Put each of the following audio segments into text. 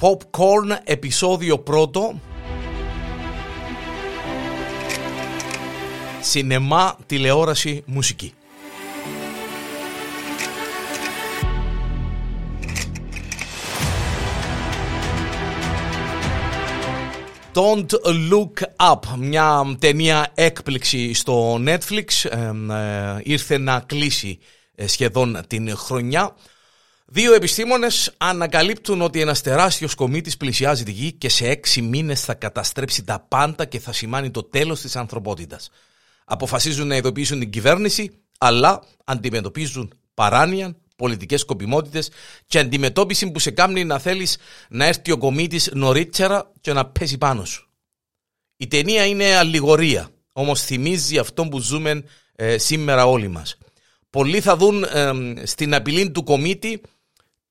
Popcorn επεισόδιο πρώτο Σινεμά, τηλεόραση, μουσική Don't Look Up, μια ταινία έκπληξη στο Netflix, ε, ήρθε να κλείσει ε, σχεδόν την χρονιά. Δύο επιστήμονες ανακαλύπτουν ότι ένας τεράστιος κομίτης πλησιάζει τη γη και σε έξι μήνες θα καταστρέψει τα πάντα και θα σημάνει το τέλος της ανθρωπότητας. Αποφασίζουν να ειδοποιήσουν την κυβέρνηση, αλλά αντιμετωπίζουν παράνοια, πολιτικές σκοπιμότητες και αντιμετώπιση που σε κάνει να θέλεις να έρθει ο κομίτης νωρίτερα και να πέσει πάνω σου. Η ταινία είναι αλληγορία, όμως θυμίζει αυτό που ζούμε ε, σήμερα όλοι μας. Πολλοί θα δουν ε, στην απειλή του κομίτη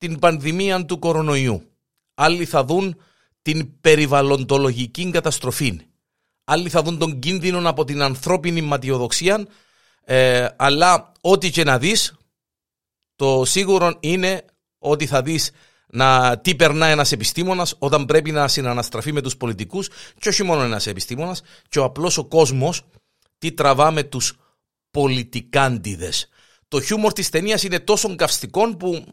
την πανδημία του κορονοϊού. Άλλοι θα δουν την περιβαλλοντολογική καταστροφή. Άλλοι θα δουν τον κίνδυνο από την ανθρώπινη ματιοδοξία. Ε, αλλά ό,τι και να δεις το σίγουρο είναι ότι θα δεις να τι περνά ένας επιστήμονας όταν πρέπει να συναναστραφεί με τους πολιτικούς, και όχι μόνο ένας επιστήμονας, και ο απλός ο κόσμος τι τραβά με τους πολιτικάντιδες. Το χιούμορ της ταινίας είναι τόσο καυστικό που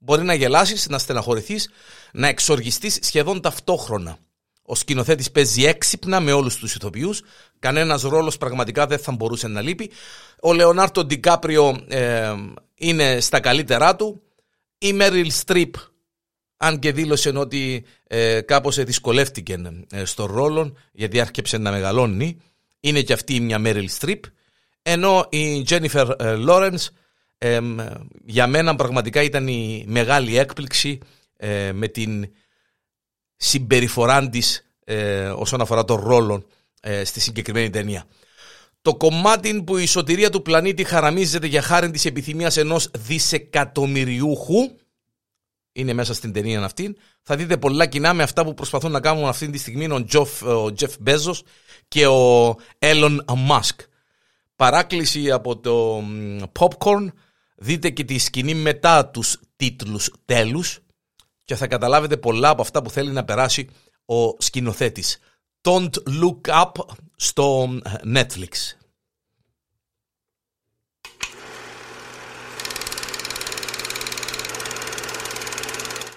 μπορεί να γελάσεις, να στεναχωρηθείς, να εξοργιστείς σχεδόν ταυτόχρονα. Ο σκηνοθέτης παίζει έξυπνα με όλους τους ηθοποιούς. Κανένας ρόλος πραγματικά δεν θα μπορούσε να λείπει. Ο Λεωνάρτο Ντικάπριο ε, είναι στα καλύτερά του. Η Μέριλ Στριπ, αν και δήλωσε ότι ε, κάπως δυσκολεύτηκε ε, στο ρόλο γιατί άρχισε να μεγαλώνει, είναι και αυτή μια Μέριλ Στριπ. Ενώ η Τζένιφερ Λόρενς για μένα πραγματικά ήταν η μεγάλη έκπληξη ε, με την συμπεριφορά της ε, όσον αφορά τον ρόλο ε, στη συγκεκριμένη ταινία. Το κομμάτι που η σωτηρία του πλανήτη χαραμίζεται για χάρη της επιθυμίας ενός δισεκατομμυριούχου είναι μέσα στην ταινία αυτή. Θα δείτε πολλά κοινά με αυτά που προσπαθούν να κάνουν αυτή τη στιγμή ο Jeff Bezos και ο Elon Musk. Παράκληση από το Popcorn. Δείτε και τη σκηνή μετά τους τίτλους τέλους και θα καταλάβετε πολλά από αυτά που θέλει να περάσει ο σκηνοθέτης. Don't Look Up στο Netflix.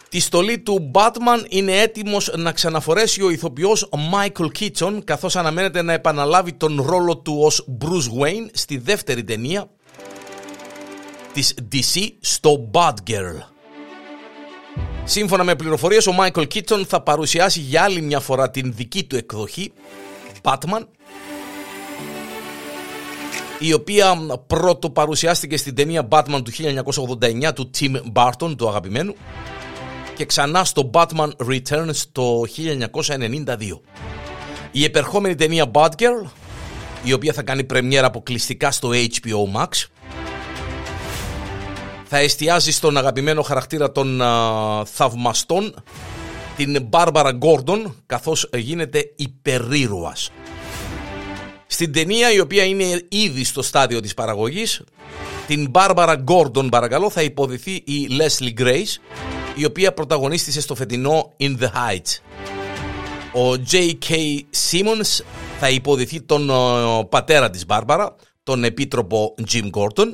Τη στολή του Batman είναι έτοιμος να ξαναφορέσει ο ηθοποιός Michael Keaton καθώς αναμένεται να επαναλάβει τον ρόλο του ως Bruce Wayne στη δεύτερη ταινία της DC στο Bad Girl. Σύμφωνα με πληροφορίες, ο Michael Keaton θα παρουσιάσει για άλλη μια φορά την δική του εκδοχή, Batman, η οποία πρώτο παρουσιάστηκε στην ταινία Batman του 1989 του Tim Burton, του αγαπημένου, και ξανά στο Batman Returns το 1992. Η επερχόμενη ταινία Batgirl, η οποία θα κάνει πρεμιέρα αποκλειστικά στο HBO Max, θα εστιάζει στον αγαπημένο χαρακτήρα των θαυμαστών την Μπάρμπαρα Γκόρντον καθώς γίνεται υπερήρωας. Στην ταινία η οποία είναι ήδη στο στάδιο της παραγωγής την Μπάρμπαρα Γκόρντον παρακαλώ θα υποδηθεί η Leslie Grace η οποία πρωταγωνίστησε στο φετινό In the Heights. Ο J.K. Simmons θα υποδηθεί τον πατέρα της Μπάρμπαρα, τον επίτροπο Jim Gordon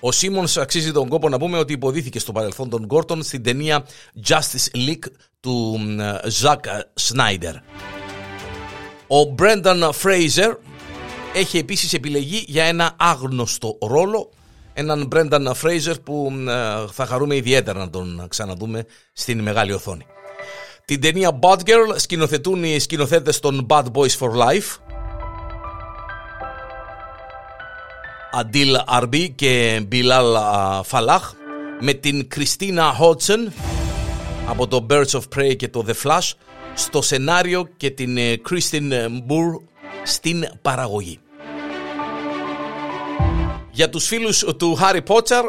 ο Σίμονς αξίζει τον κόπο να πούμε ότι υποδίθηκε στο παρελθόν των Γκόρτον στην ταινία Justice League του Ζακ Σνάιντερ. Ο Μπρένταν Φρέιζερ έχει επίσης επιλεγεί για ένα άγνωστο ρόλο έναν Μπρένταν Φρέιζερ που θα χαρούμε ιδιαίτερα να τον ξαναδούμε στην μεγάλη οθόνη. Την ταινία Bad Girl σκηνοθετούν οι σκηνοθέτες των Bad Boys for Life Αντίλ Αρμπί και Μπιλάλ Φαλάχ με την Κριστίνα Χότσεν από το Birds of Prey και το The Flash στο σενάριο και την Κρίστιν Μπουρ στην παραγωγή. Για τους φίλους του Harry Potter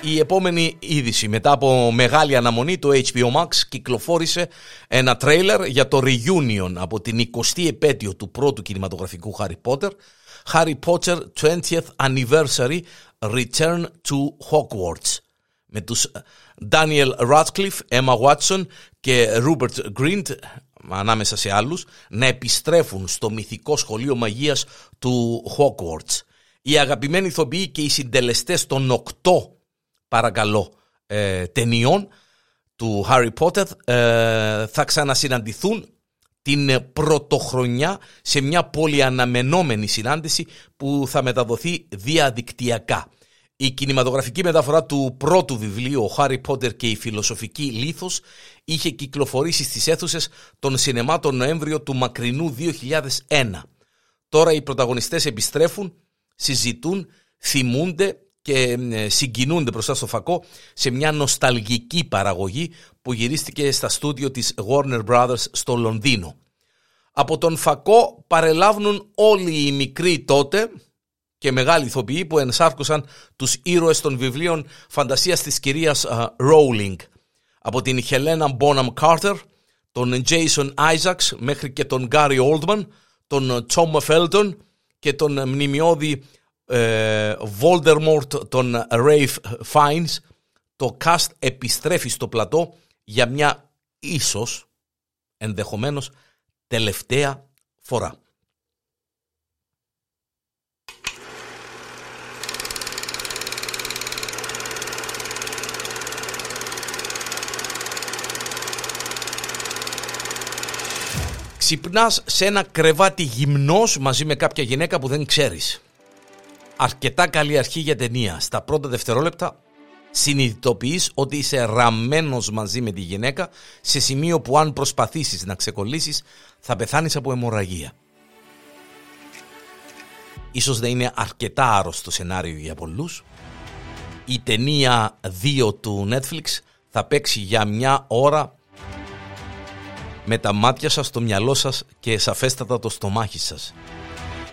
η επόμενη είδηση μετά από μεγάλη αναμονή το HBO Max κυκλοφόρησε ένα τρέιλερ για το reunion από την 20η επέτειο του πρώτου κινηματογραφικού Harry Potter Harry Potter 20th Anniversary Return to Hogwarts με τους Daniel Radcliffe, Emma Watson και Rupert Grint ανάμεσα σε άλλους να επιστρέφουν στο μυθικό σχολείο μαγείας του Hogwarts. Οι αγαπημένοι ηθοποιοί και οι συντελεστές των οκτώ παρακαλώ ε, ταινιών του Harry Potter ε, θα ξανασυναντηθούν την πρωτοχρονιά σε μια πολυαναμενόμενη συνάντηση που θα μεταδοθεί διαδικτυακά. Η κινηματογραφική μεταφορά του πρώτου βιβλίου «Ο Χάρι Πότερ και η φιλοσοφική λίθος» είχε κυκλοφορήσει στις αίθουσες των σινεμά τον Νοέμβριο του μακρινού 2001. Τώρα οι πρωταγωνιστές επιστρέφουν, συζητούν, θυμούνται και ε, συγκινούνται μπροστά στο φακό σε μια νοσταλγική παραγωγή που γυρίστηκε στα στούντιο της Warner Brothers στο Λονδίνο. Από τον φακό παρελάβουν όλοι οι μικροί τότε και μεγάλοι ηθοποιοί που ενσάρκωσαν τους ήρωες των βιβλίων φαντασίας της κυρίας Rowling. Από την Χελένα Bonham Carter, τον Jason Isaacs μέχρι και τον Gary Oldman, τον Tom Felton και τον μνημειώδη ε, Voldemort, τον Rafe Fiennes, το cast επιστρέφει στο πλατό για μια ίσως, ενδεχομένως, τελευταία φορά. Ξυπνάς σε ένα κρεβάτι γυμνός μαζί με κάποια γυναίκα που δεν ξέρεις. Αρκετά καλή αρχή για ταινία. Στα πρώτα δευτερόλεπτα συνειδητοποιείς ότι είσαι ραμμένος μαζί με τη γυναίκα σε σημείο που αν προσπαθήσεις να ξεκολλήσεις θα πεθάνεις από αιμορραγία. Ίσως δεν είναι αρκετά άρρωστο σενάριο για πολλούς. Η ταινία 2 του Netflix θα παίξει για μια ώρα με τα μάτια σας, το μυαλό σας και σαφέστατα το στομάχι σας.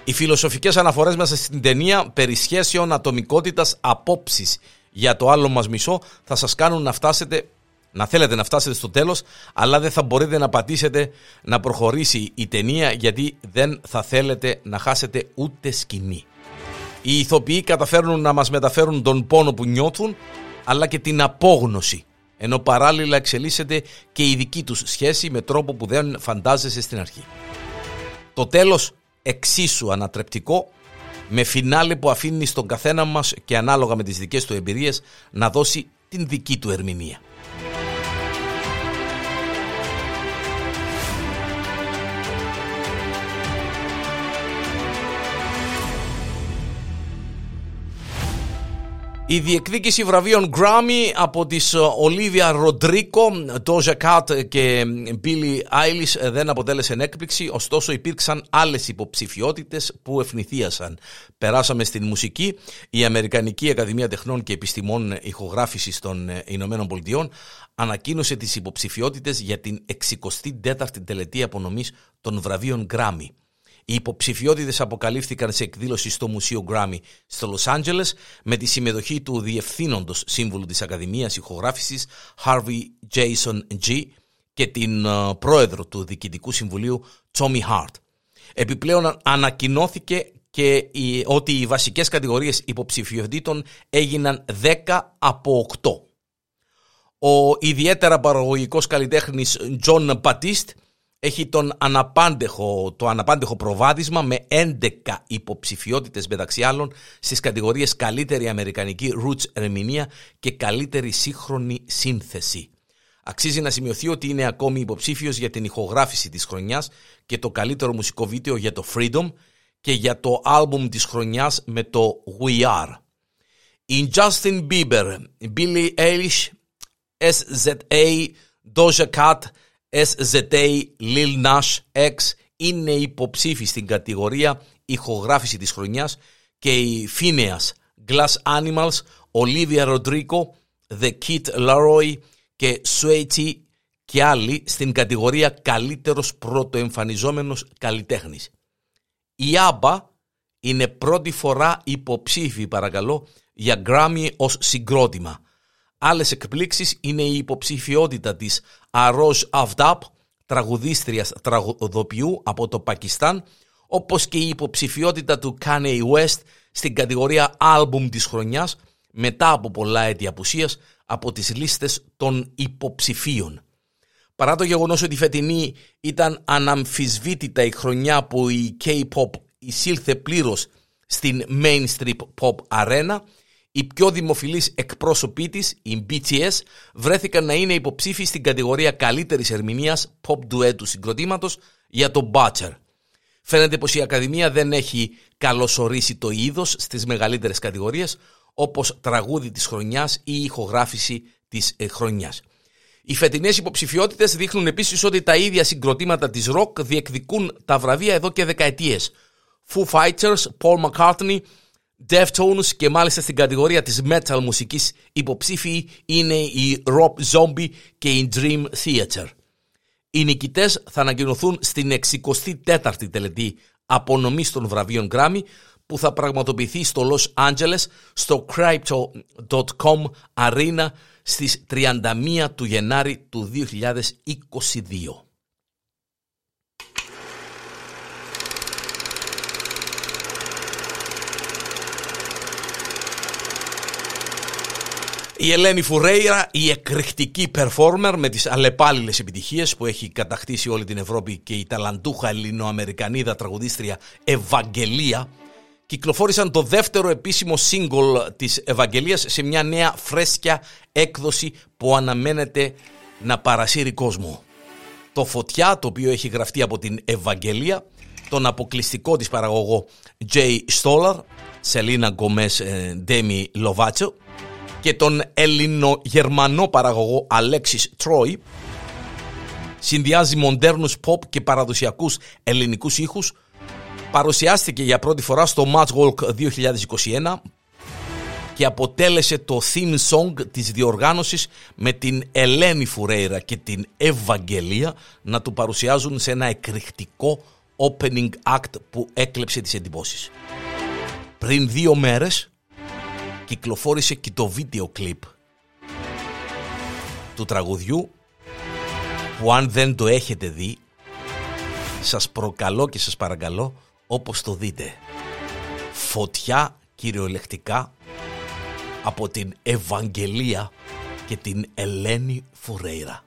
Οι φιλοσοφικές αναφορές μέσα στην ταινία περί σχέσεων ατομικότητας απόψεις για το άλλο μας μισό θα σας κάνουν να φτάσετε να θέλετε να φτάσετε στο τέλος αλλά δεν θα μπορείτε να πατήσετε να προχωρήσει η ταινία γιατί δεν θα θέλετε να χάσετε ούτε σκηνή. Οι ηθοποιοί καταφέρνουν να μας μεταφέρουν τον πόνο που νιώθουν αλλά και την απόγνωση ενώ παράλληλα εξελίσσεται και η δική τους σχέση με τρόπο που δεν φαντάζεσαι στην αρχή. Το τέλος εξίσου ανατρεπτικό με φινάλε που αφήνει στον καθένα μας και ανάλογα με τις δικές του εμπειρίες να δώσει την δική του ερμηνεία. Η διεκδίκηση βραβείων Grammy από τις Olivia Rodrigo, Doja Cat και Billie Eilish δεν αποτέλεσε έκπληξη, ωστόσο υπήρξαν άλλες υποψηφιότητες που ευνηθίασαν. Περάσαμε στην μουσική. Η Αμερικανική Ακαδημία Τεχνών και Επιστημών Ηχογράφησης των Ηνωμένων Πολιτειών ανακοίνωσε τις υποψηφιότητες για την 64η τελετή απονομής των βραβείων Grammy. Οι υποψηφιότητες αποκαλύφθηκαν σε εκδήλωση στο Μουσείο Grammy στο Λος Άντζελες με τη συμμετοχή του διευθύνοντος σύμβουλου της Ακαδημίας Ηχογράφησης Harvey Jason G και την uh, πρόεδρο του Διοικητικού Συμβουλίου Tommy Hart. Επιπλέον ανακοινώθηκε και ότι οι βασικές κατηγορίες υποψηφιότητων έγιναν 10 από 8. Ο ιδιαίτερα παραγωγικός καλλιτέχνης John Batiste έχει τον αναπάντεχο, το αναπάντεχο προβάδισμα με 11 υποψηφιότητες μεταξύ άλλων στις κατηγορίες καλύτερη αμερικανική roots ερμηνεία και καλύτερη σύγχρονη σύνθεση. Αξίζει να σημειωθεί ότι είναι ακόμη υποψήφιος για την ηχογράφηση της χρονιάς και το καλύτερο μουσικό βίντεο για το Freedom και για το άλμπουμ της χρονιάς με το We Are. In Justin Bieber, Billie Eilish, SZA, Doja Cat, SZA, Lil Nas X είναι υποψήφοι στην κατηγορία ηχογράφηση της χρονιάς και οι Phineas, Glass Animals, Olivia Rodrigo, The Kid Laroi και Sweaty και άλλοι στην κατηγορία καλύτερος πρωτοεμφανιζόμενος καλλιτέχνης. Η ABBA είναι πρώτη φορά υποψήφι παρακαλώ για Grammy ως συγκρότημα. Άλλες εκπλήξεις είναι η υποψηφιότητα της Αρόζ Αυδάπ, τραγουδίστριας τραγουδοποιού από το Πακιστάν, όπως και η υποψηφιότητα του Kanye West στην κατηγορία Album της χρονιάς μετά από πολλά έτη απουσίας από τις λίστες των υποψηφίων. Παρά το γεγονός ότι η φετινή ήταν αναμφισβήτητα η χρονιά που η K-pop εισήλθε πλήρως στην mainstream pop arena, οι πιο δημοφιλείς εκπρόσωποι της, οι BTS, βρέθηκαν να είναι υποψήφιοι στην κατηγορία καλύτερης ερμηνείας pop ντουέτου συγκροτήματος για το Butcher. Φαίνεται πως η Ακαδημία δεν έχει καλωσορίσει το είδος στις μεγαλύτερες κατηγορίες όπως τραγούδι της χρονιάς ή ηχογράφηση της ε, χρονιάς. Οι φετινές υποψηφιότητες δείχνουν επίσης ότι τα ίδια συγκροτήματα της rock διεκδικούν τα βραβεία εδώ και δεκαετίες. Foo Fighters, Paul McCartney, Deftones και μάλιστα στην κατηγορία της metal μουσικής υποψήφιοι είναι η Rob Zombie και η Dream Theater. Οι νικητές θα ανακοινωθούν στην 64η τελετή απονομής των βραβείων Grammy που θα πραγματοποιηθεί στο Los Angeles στο crypto.com Arena στις 31 του Γενάρη του 2022. Η Ελένη Φουρέιρα, η εκρηκτική performer με τις αλλεπάλληλες επιτυχίες που έχει κατακτήσει όλη την Ευρώπη και η ταλαντούχα ελληνοαμερικανίδα τραγουδίστρια Ευαγγελία, κυκλοφόρησαν το δεύτερο επίσημο single της Ευαγγελίας σε μια νέα φρέσκια έκδοση που αναμένεται να παρασύρει κόσμο. Το Φωτιά, το οποίο έχει γραφτεί από την Ευαγγελία, τον αποκλειστικό της παραγωγό Jay Stoller, Σελίνα Γκομές Ντέμι Λοβάτσο και τον Ελληνογερμανό παραγωγό Αλέξης Τρόι, συνδυάζει μοντέρνους pop και παραδοσιακούς ελληνικούς ήχους παρουσιάστηκε για πρώτη φορά στο MadWalk 2021 και αποτέλεσε το theme song της διοργάνωσης με την Ελένη Φουρέιρα και την Ευαγγελία να το παρουσιάζουν σε ένα εκρηκτικό opening act που έκλεψε τις εντυπώσεις. Πριν δύο μέρες κυκλοφόρησε και το βίντεο κλιπ του τραγουδιού που αν δεν το έχετε δει σας προκαλώ και σας παρακαλώ όπως το δείτε. Φωτιά κυριολεκτικά από την Ευαγγελία και την Ελένη Φουρέιρα.